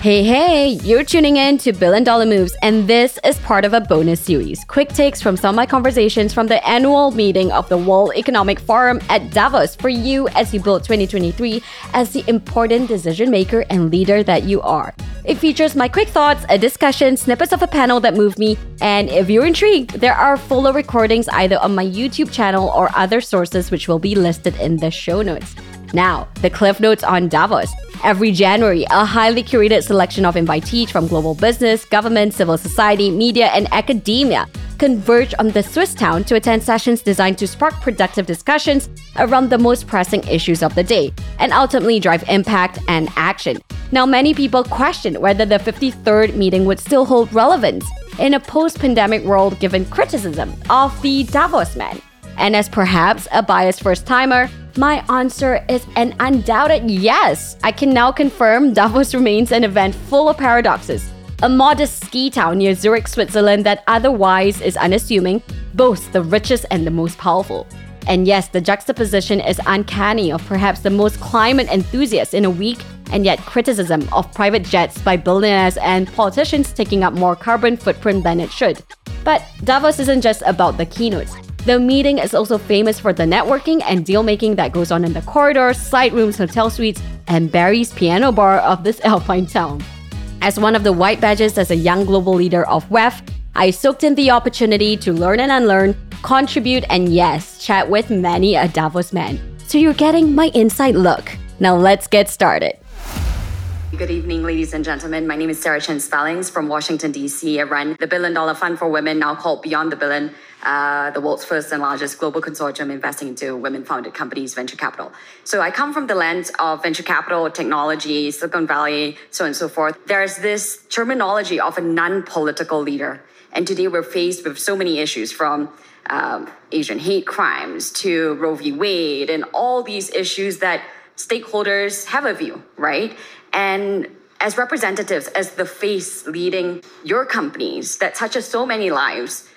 Hey, hey, you're tuning in to Billion Dollar Moves, and this is part of a bonus series. Quick takes from some of my conversations from the annual meeting of the World Economic Forum at Davos for you as you build 2023 as the important decision maker and leader that you are. It features my quick thoughts, a discussion, snippets of a panel that moved me, and if you're intrigued, there are fuller recordings either on my YouTube channel or other sources which will be listed in the show notes. Now, the cliff notes on Davos. Every January, a highly curated selection of invitees from global business, government, civil society, media, and academia converge on the Swiss town to attend sessions designed to spark productive discussions around the most pressing issues of the day and ultimately drive impact and action. Now, many people question whether the 53rd meeting would still hold relevance in a post pandemic world given criticism of the Davos man. And as perhaps a biased first timer, my answer is an undoubted yes. I can now confirm Davos remains an event full of paradoxes. A modest ski town near Zurich, Switzerland, that otherwise is unassuming, boasts the richest and the most powerful. And yes, the juxtaposition is uncanny of perhaps the most climate enthusiasts in a week, and yet criticism of private jets by billionaires and politicians taking up more carbon footprint than it should. But Davos isn't just about the keynotes. The meeting is also famous for the networking and deal making that goes on in the corridors, side rooms, hotel suites, and Barry's piano bar of this alpine town. As one of the white badges as a young global leader of WEF, I soaked in the opportunity to learn and unlearn, contribute, and yes, chat with many a Davos man. So you're getting my inside look. Now let's get started. Good evening, ladies and gentlemen. My name is Sarah Chen Spellings from Washington, D.C. I run the Billion Dollar Fund for Women, now called Beyond the Billion uh, the world's first and largest global consortium investing into women founded companies, venture capital. So I come from the lens of venture capital, technology, Silicon Valley, so on and so forth. There's this terminology of a non political leader. And today we're faced with so many issues from um, Asian hate crimes to Roe v. Wade and all these issues that stakeholders have a view, right? And as representatives, as the face leading your companies that touches so many lives,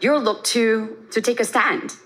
you're looked to to take a stand.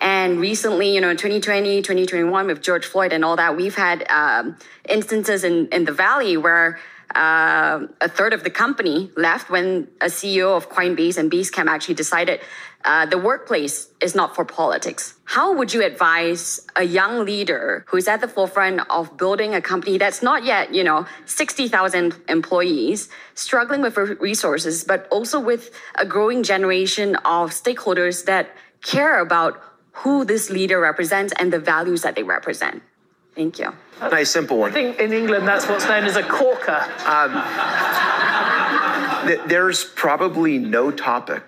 And recently, you know, 2020, 2021, with George Floyd and all that, we've had um, instances in, in the Valley where uh, a third of the company left when a CEO of Coinbase and Basecamp actually decided uh, the workplace is not for politics. How would you advise a young leader who's at the forefront of building a company that's not yet, you know, 60,000 employees, struggling with resources, but also with a growing generation of stakeholders that care about who this leader represents and the values that they represent? Thank you. Nice, simple one. I think in England that's what's known as a corker. Um, th- there's probably no topic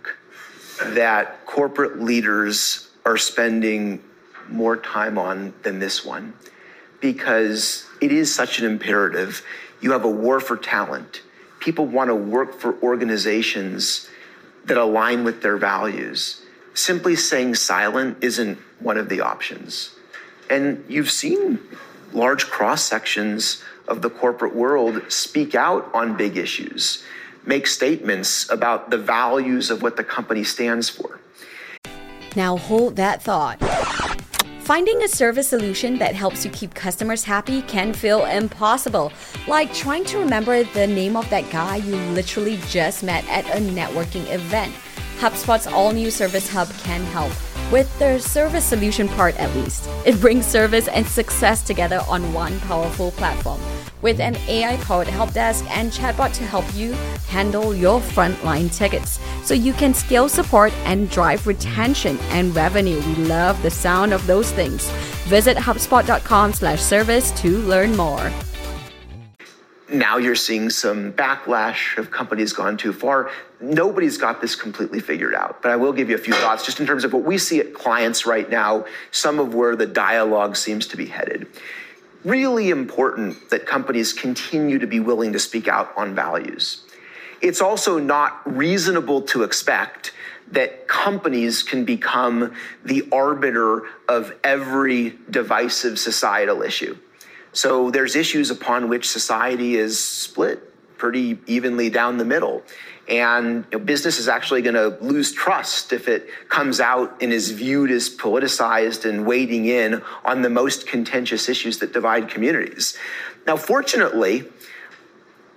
that corporate leaders are spending more time on than this one because it is such an imperative. You have a war for talent. People want to work for organizations that align with their values. Simply saying silent isn't one of the options. And you've seen large cross sections of the corporate world speak out on big issues make statements about the values of what the company stands for. Now hold that thought. Finding a service solution that helps you keep customers happy can feel impossible, like trying to remember the name of that guy you literally just met at a networking event. HubSpot's all new Service Hub can help with their service solution part at least. It brings service and success together on one powerful platform with an AI powered help desk and chatbot to help you handle your frontline tickets so you can scale support and drive retention and revenue. We love the sound of those things. Visit hubspot.com/service to learn more now you're seeing some backlash of companies gone too far. Nobody's got this completely figured out, but I will give you a few thoughts just in terms of what we see at clients right now, some of where the dialogue seems to be headed. Really important that companies continue to be willing to speak out on values. It's also not reasonable to expect that companies can become the arbiter of every divisive societal issue. So there's issues upon which society is split pretty evenly down the middle. And you know, business is actually going to lose trust if it comes out and is viewed as politicized and wading in on the most contentious issues that divide communities. Now, fortunately,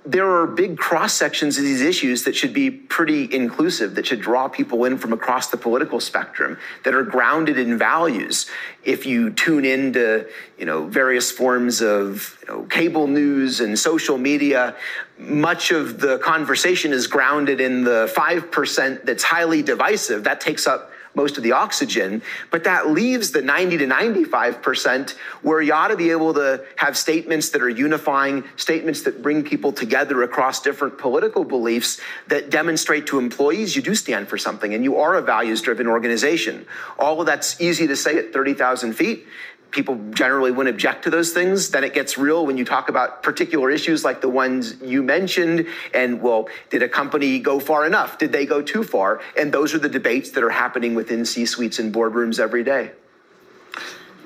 there are big cross sections of these issues that should be pretty inclusive, that should draw people in from across the political spectrum, that are grounded in values. If you tune into, you know, various forms of you know, cable news and social media, much of the conversation is grounded in the 5% that's highly divisive. That takes up most of the oxygen, but that leaves the 90 to 95% where you ought to be able to have statements that are unifying, statements that bring people together across different political beliefs that demonstrate to employees you do stand for something and you are a values driven organization. All of that's easy to say at 30,000 feet people generally wouldn't object to those things. Then it gets real when you talk about particular issues like the ones you mentioned. And well, did a company go far enough? Did they go too far? And those are the debates that are happening within C suites and boardrooms every day.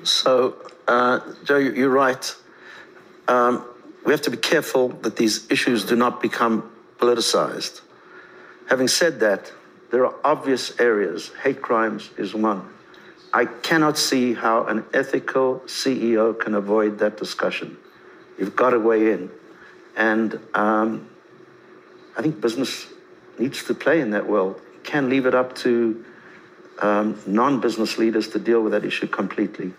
So, uh, Joe, you're right. Um, we have to be careful that these issues do not become politicized. Having said that, there are obvious areas. Hate crimes is one I cannot see how an ethical CEO can avoid that discussion. You've got to weigh in. And um, I think business needs to play in that world. You can't leave it up to um, non business leaders to deal with that issue completely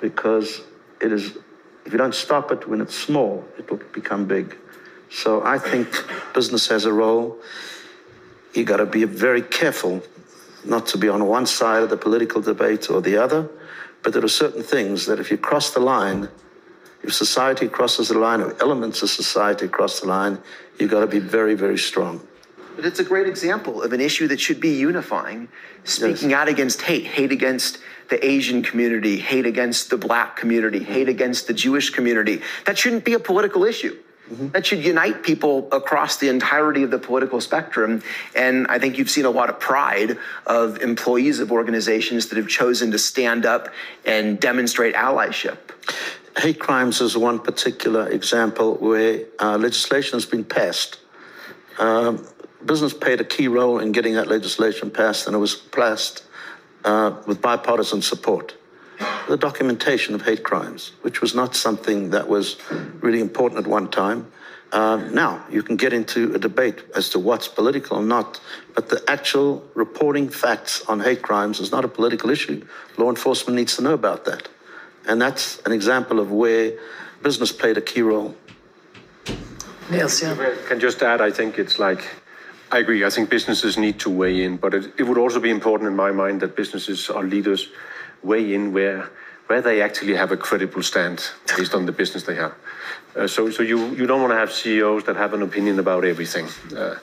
because it is, if you don't stop it when it's small, it will become big. So I think business has a role. You got to be very careful not to be on one side of the political debate or the other, but there are certain things that if you cross the line, if society crosses the line, or elements of society cross the line, you've got to be very, very strong. But it's a great example of an issue that should be unifying, speaking yes. out against hate, hate against the Asian community, hate against the black community, hate against the Jewish community. That shouldn't be a political issue. Mm-hmm. That should unite people across the entirety of the political spectrum. And I think you've seen a lot of pride of employees of organizations that have chosen to stand up and demonstrate allyship. Hate crimes is one particular example where uh, legislation has been passed. Um, business played a key role in getting that legislation passed, and it was passed uh, with bipartisan support the documentation of hate crimes, which was not something that was really important at one time. Uh, now, you can get into a debate as to what's political or not, but the actual reporting facts on hate crimes is not a political issue. Law enforcement needs to know about that. And that's an example of where business played a key role. Yes, yeah. I can just add, I think it's like, I agree, I think businesses need to weigh in, but it, it would also be important in my mind that businesses are leaders weigh in where where they actually have a credible stand based on the business they have. Uh, so, so you, you don't want to have CEOs that have an opinion about everything. Uh,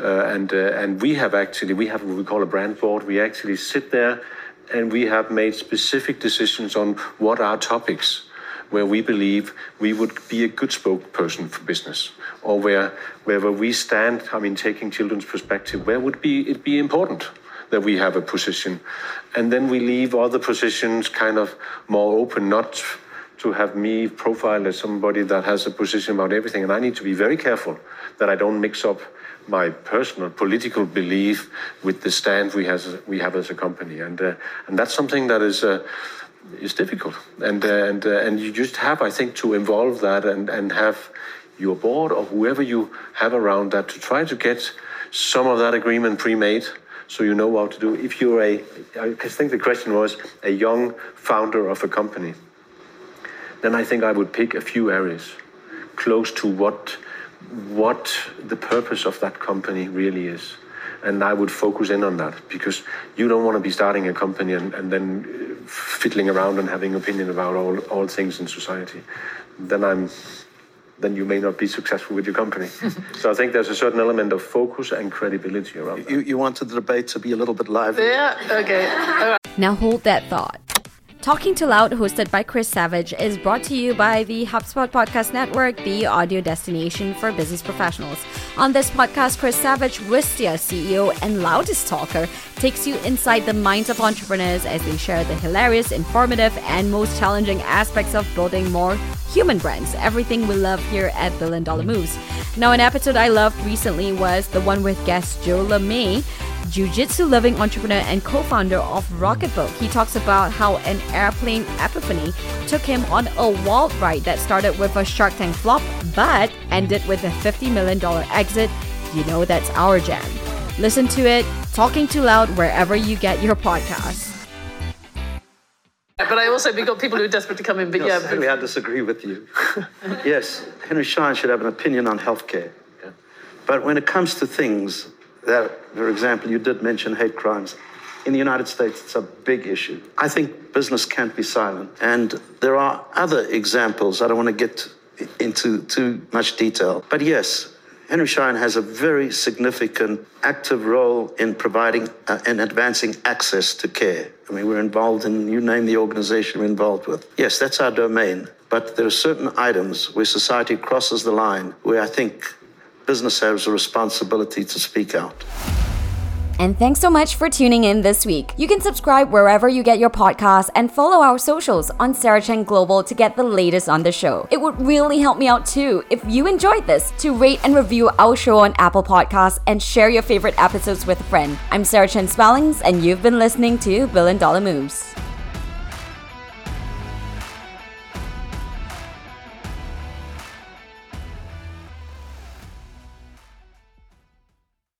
uh, and, uh, and we have actually, we have what we call a brand board. We actually sit there and we have made specific decisions on what are topics where we believe we would be a good spokesperson for business or where, wherever we stand, I mean, taking children's perspective, where would be it be important? that we have a position. And then we leave other positions kind of more open, not to have me profiled as somebody that has a position about everything. And I need to be very careful that I don't mix up my personal political belief with the stand we, has, we have as a company. And, uh, and that's something that is. Uh, is difficult, and uh, and uh, and you just have, I think, to involve that and and have your board or whoever you have around that to try to get some of that agreement pre-made so you know what to do. If you're a, I think the question was a young founder of a company, then I think I would pick a few areas close to what what the purpose of that company really is. And I would focus in on that because you don't want to be starting a company and, and then fiddling around and having opinion about all, all things in society. Then I'm then you may not be successful with your company. so I think there's a certain element of focus and credibility around you, that. You wanted the debate to be a little bit lively. Yeah, okay. Now hold that thought. Talking Too Loud, hosted by Chris Savage, is brought to you by the HubSpot Podcast Network, the audio destination for business professionals. On this podcast, Chris Savage, Wistia CEO and loudest talker, takes you inside the minds of entrepreneurs as they share the hilarious, informative, and most challenging aspects of building more human brands. Everything we love here at Billion Dollar Moves. Now, an episode I loved recently was the one with guest Joe LeMay jiu-jitsu loving entrepreneur and co-founder of Rocketbook. He talks about how an airplane epiphany took him on a wild ride that started with a Shark Tank flop but ended with a $50 million exit. You know that's our jam. Listen to it, talking too loud wherever you get your podcasts. But I also, we got people who are desperate to come in, but No, yeah. sadly, I disagree with you. yes, Henry Schein should have an opinion on healthcare. But when it comes to things that, for example, you did mention hate crimes. In the United States, it's a big issue. I think business can't be silent. And there are other examples. I don't want to get into too much detail. But yes, Henry Schein has a very significant active role in providing uh, and advancing access to care. I mean, we're involved in, you name the organization we're involved with. Yes, that's our domain. But there are certain items where society crosses the line where I think business has a responsibility to speak out. And thanks so much for tuning in this week. You can subscribe wherever you get your podcasts and follow our socials on Sarah Chen Global to get the latest on the show. It would really help me out too if you enjoyed this to rate and review our show on Apple Podcasts and share your favorite episodes with a friend. I'm Sarah Chen Spellings, and you've been listening to Billion Dollar Moves.